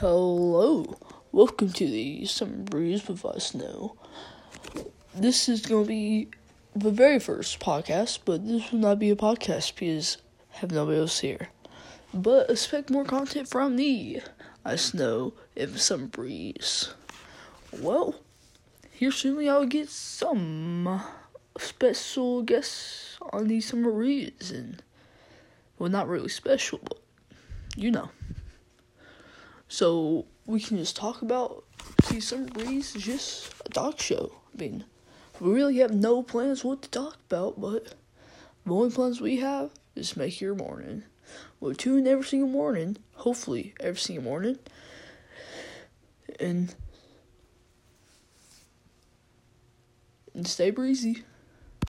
Hello, welcome to the Summer Breeze with us now. This is going to be the very first podcast, but this will not be a podcast because I have nobody else here. But expect more content from me, I Snow, and Summer Breeze. Well, here soon I will get some special guests on the Summer Breeze, and well, not really special, but you know. So we can just talk about see some Breeze is just a talk show. I mean, we really have no plans what to talk about, but the only plans we have is make your morning. We'll tune every single morning, hopefully every single morning. And and stay breezy.